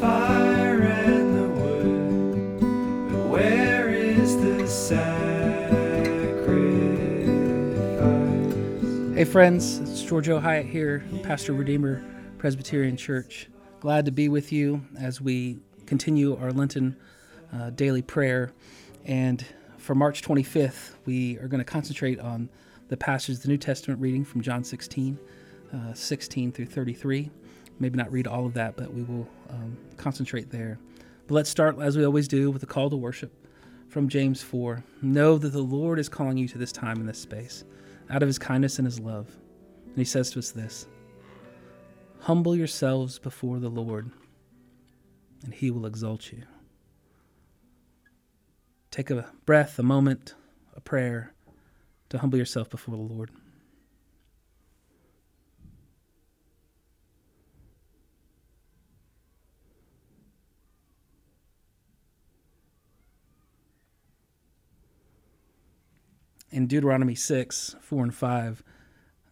fire and the wood, where is the? Hey, friends, it's George O. Hyatt here, Pastor Redeemer Presbyterian Church. Glad to be with you as we continue our Lenten uh, daily prayer. And for March 25th, we are going to concentrate on the passage, the New Testament reading from John 16, uh, 16 through 33. Maybe not read all of that, but we will um, concentrate there. But let's start, as we always do, with a call to worship from James 4. Know that the Lord is calling you to this time in this space, out of his kindness and his love. And he says to us this Humble yourselves before the Lord, and he will exalt you. Take a breath, a moment, a prayer to humble yourself before the Lord. In Deuteronomy 6, 4 and 5,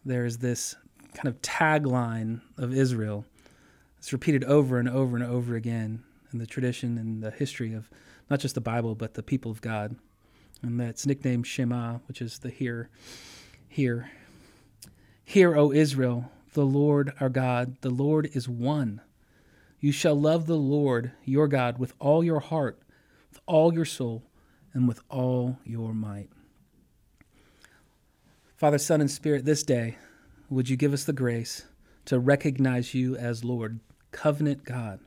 there is this kind of tagline of Israel. It's repeated over and over and over again in the tradition and the history of not just the Bible, but the people of God. And that's nicknamed Shema, which is the hear, hear. Hear, O Israel, the Lord our God, the Lord is one. You shall love the Lord your God with all your heart, with all your soul, and with all your might. Father, Son, and Spirit, this day, would you give us the grace to recognize you as Lord, covenant God,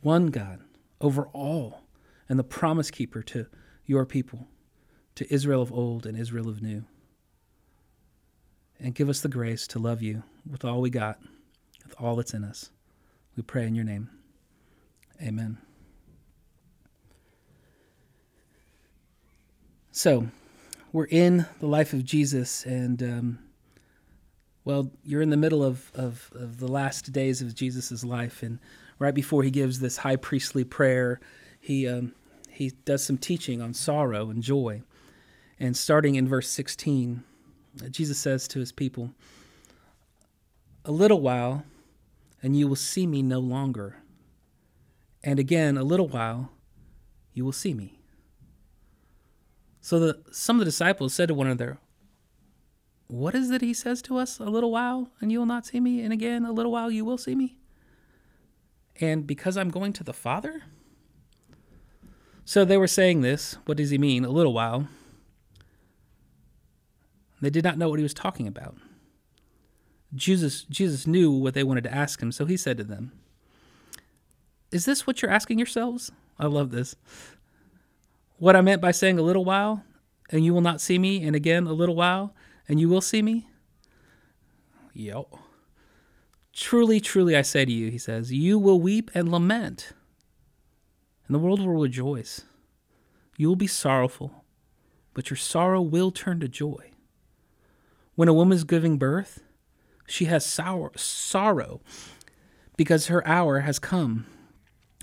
one God over all, and the promise keeper to your people, to Israel of old and Israel of new. And give us the grace to love you with all we got, with all that's in us. We pray in your name. Amen. So, we're in the life of Jesus, and um, well, you're in the middle of, of, of the last days of Jesus' life, and right before he gives this high priestly prayer, he um, he does some teaching on sorrow and joy. And starting in verse 16, Jesus says to his people, A little while, and you will see me no longer. And again, a little while, you will see me. So the, some of the disciples said to one another, What is it he says to us? A little while, and you will not see me, and again, a little while, you will see me? And because I'm going to the Father? So they were saying this. What does he mean? A little while. They did not know what he was talking about. Jesus, Jesus knew what they wanted to ask him, so he said to them, Is this what you're asking yourselves? I love this. What I meant by saying a little while, and you will not see me, and again a little while, and you will see me? Yo. Truly, truly, I say to you, he says, you will weep and lament, and the world will rejoice. You will be sorrowful, but your sorrow will turn to joy. When a woman is giving birth, she has sour, sorrow because her hour has come.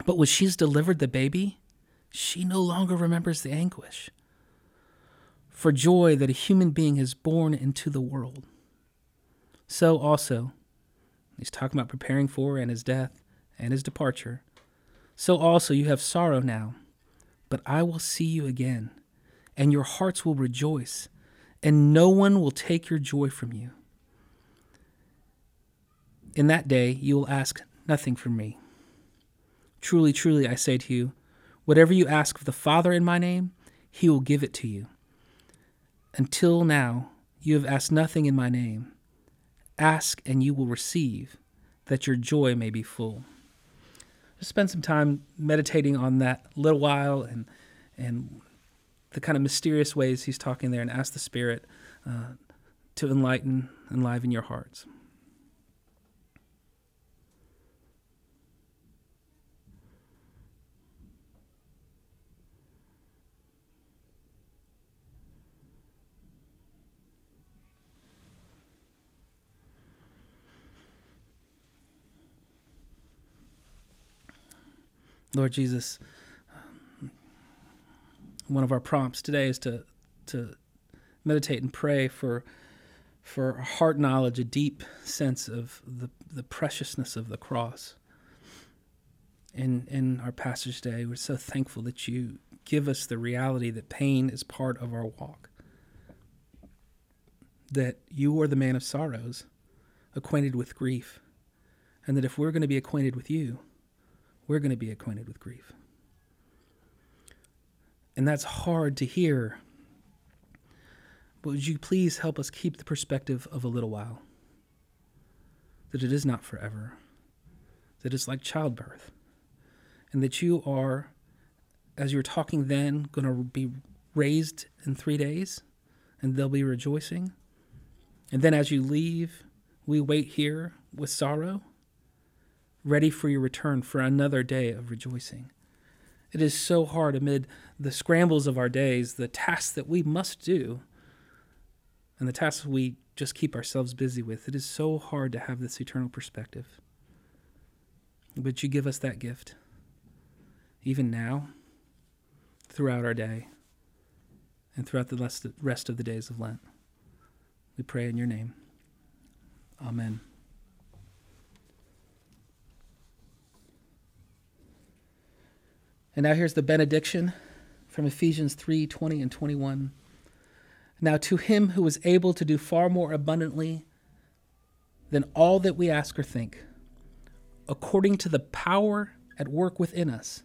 But when she's delivered the baby, she no longer remembers the anguish for joy that a human being is born into the world. So also, he's talking about preparing for and his death and his departure. So also you have sorrow now, but I will see you again, and your hearts will rejoice, and no one will take your joy from you. In that day you will ask nothing from me. Truly, truly, I say to you, whatever you ask of the Father in my name, he will give it to you. Until now, you have asked nothing in my name. Ask, and you will receive, that your joy may be full. Just spend some time meditating on that little while and and the kind of mysterious ways he's talking there, and ask the Spirit uh, to enlighten, enliven your hearts. Lord Jesus, um, one of our prompts today is to to meditate and pray for for heart knowledge, a deep sense of the, the preciousness of the cross. in, in our passage today. We're so thankful that you give us the reality that pain is part of our walk. That you are the man of sorrows, acquainted with grief, and that if we're going to be acquainted with you, we're going to be acquainted with grief. And that's hard to hear. But would you please help us keep the perspective of a little while? That it is not forever, that it's like childbirth, and that you are, as you're talking then, going to be raised in three days, and they'll be rejoicing. And then as you leave, we wait here with sorrow, ready for your return for another day of rejoicing. It is so hard amid the scrambles of our days, the tasks that we must do, and the tasks we just keep ourselves busy with. It is so hard to have this eternal perspective. But you give us that gift, even now, throughout our day, and throughout the rest of the days of Lent. We pray in your name. Amen. And now here's the benediction from Ephesians 3 20 and 21. Now, to him who is able to do far more abundantly than all that we ask or think, according to the power at work within us,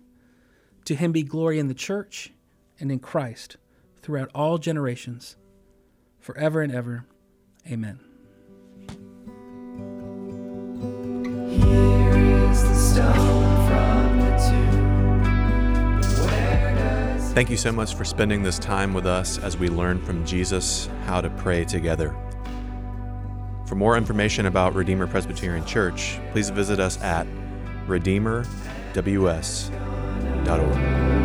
to him be glory in the church and in Christ throughout all generations, forever and ever. Amen. Thank you so much for spending this time with us as we learn from Jesus how to pray together. For more information about Redeemer Presbyterian Church, please visit us at redeemerws.org.